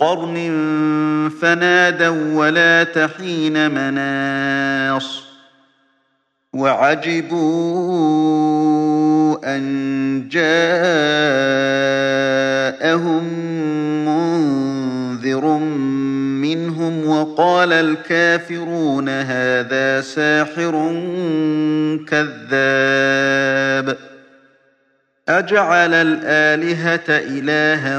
قرن فنادوا ولا تحين مناص وعجبوا أن جاءهم منذر منهم وقال الكافرون هذا ساحر كذاب أجعل الآلهة إلها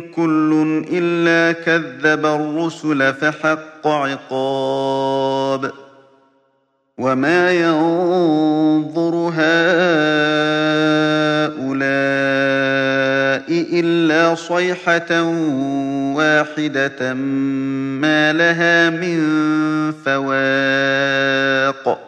كل إلا كذب الرسل فحق عقاب وما ينظر هؤلاء إلا صيحة واحدة ما لها من فواق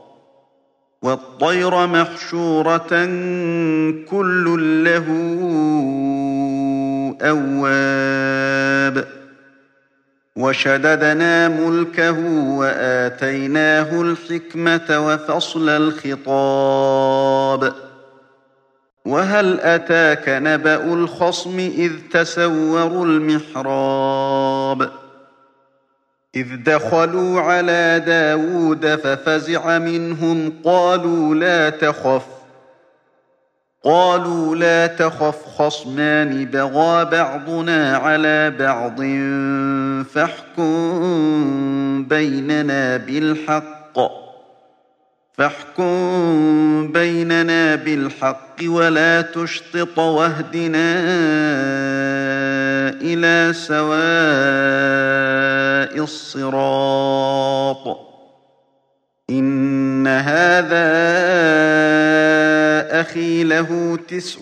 والطير محشورة كل له أواب. وشددنا ملكه وآتيناه الحكمة وفصل الخطاب. وهل أتاك نبأ الخصم إذ تسوروا المحراب؟ إذ دخلوا على داود ففزع منهم قالوا لا تخف قالوا لا تخف خصمان بغى بعضنا على بعض فاحكم بيننا بالحق فاحكم بيننا بالحق ولا تشطط واهدنا إلى سواء الصراط إن هذا أخي له تسع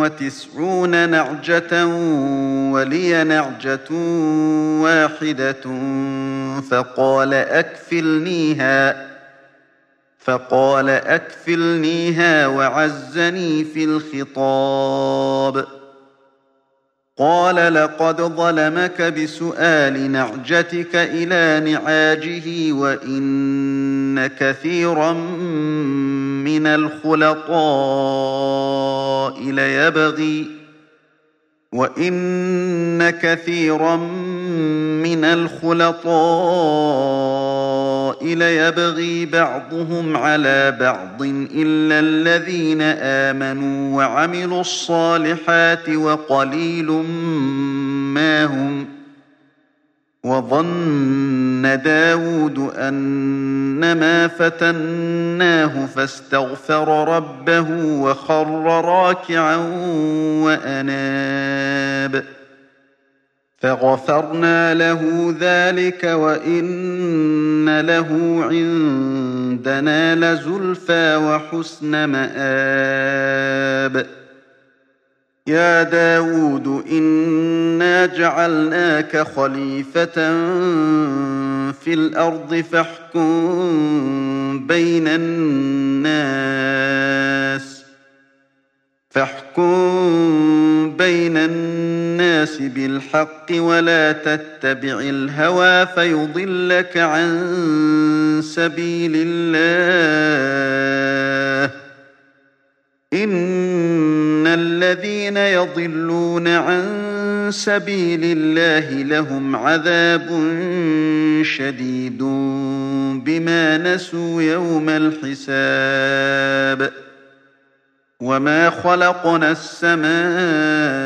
وتسعون نعجة ولي نعجة واحدة فقال أكفلنيها فقال أكفلنيها وعزني في الخطاب. قال لقد ظلمك بسؤال نعجتك إلى نعاجه وإن كثيرا من الخلطاء ليبغي وإن كثيرا الخلطاء ليبغي بعضهم على بعض إلا الذين آمنوا وعملوا الصالحات وقليل ما هم وظن داود أنما فتناه فاستغفر ربه وخر راكعا وأناب فغفرنا له ذلك وإن له عندنا لزلفى وحسن مآب. يا داود إنا جعلناك خليفة في الأرض فاحكم بين الناس فاحكم بين الناس بالحق ولا تتبع الهوى فيضلك عن سبيل الله. إن الذين يضلون عن سبيل الله لهم عذاب شديد بما نسوا يوم الحساب. وما خلقنا السماء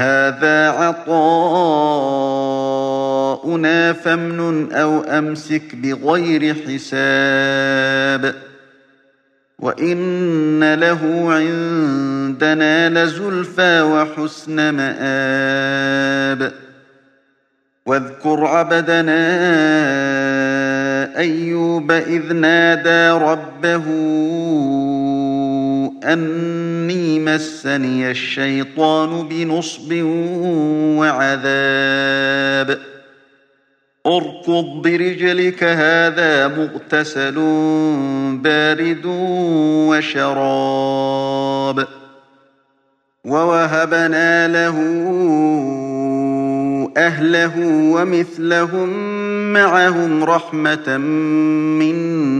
هذا عطاؤنا فامنن أو أمسك بغير حساب وإن له عندنا لزلفى وحسن مآب واذكر عبدنا أيوب إذ نادى ربه أني مسني الشيطان بنصب وعذاب. اركض برجلك هذا مغتسل بارد وشراب. ووهبنا له أهله ومثلهم معهم رحمة منا.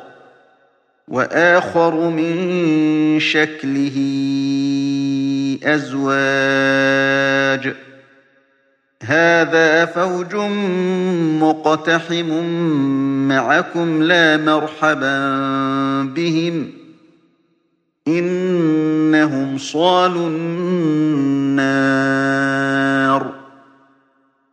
وآخر من شكله أزواج. هذا فوج مقتحم معكم لا مرحبا بهم. إنهم صالوا النار.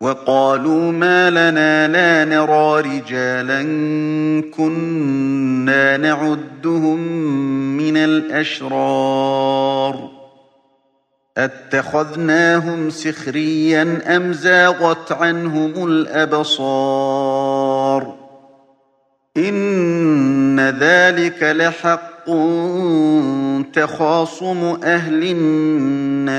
وقالوا ما لنا لا نرى رجالا كنا نعدهم من الأشرار. أتخذناهم سخريا أم زاغت عنهم الأبصار؟ إن ذلك لحق تخاصم أهل النار.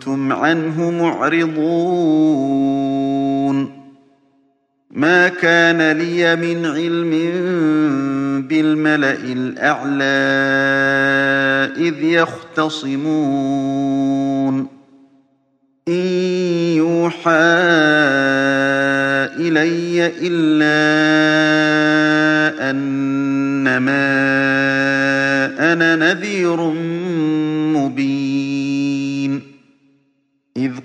أنتم عنه معرضون. ما كان لي من علم بالملأ الأعلى إذ يختصمون. إن يوحى إلي إلا أنما أنا نذير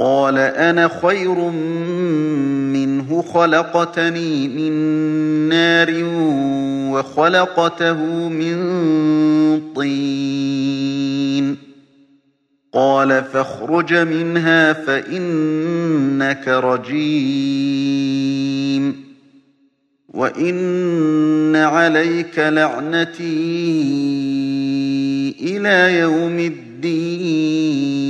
قال أنا خير منه خلقتني من نار وخلقته من طين. قال فاخرج منها فإنك رجيم. وإن عليك لعنتي إلى يوم الدين.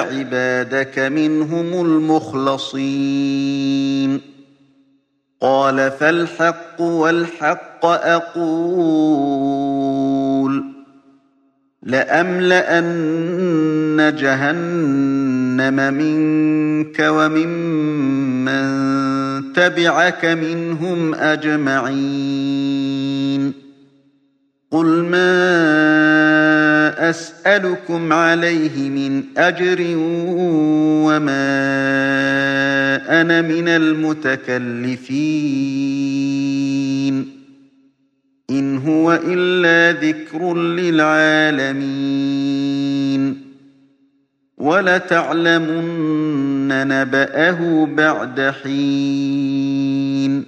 عبادك منهم المخلصين. قال فالحق والحق أقول. لأملأن جهنم منك وممن تبعك منهم أجمعين. قل ما أسألكم عليه من أجر وما أنا من المتكلفين إن هو إلا ذكر للعالمين ولتعلمن نبأه بعد حين.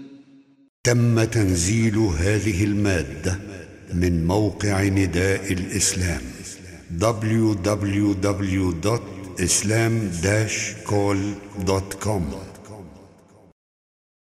تم تنزيل هذه المادة من موقع نداء الإسلام. www.islam-call.com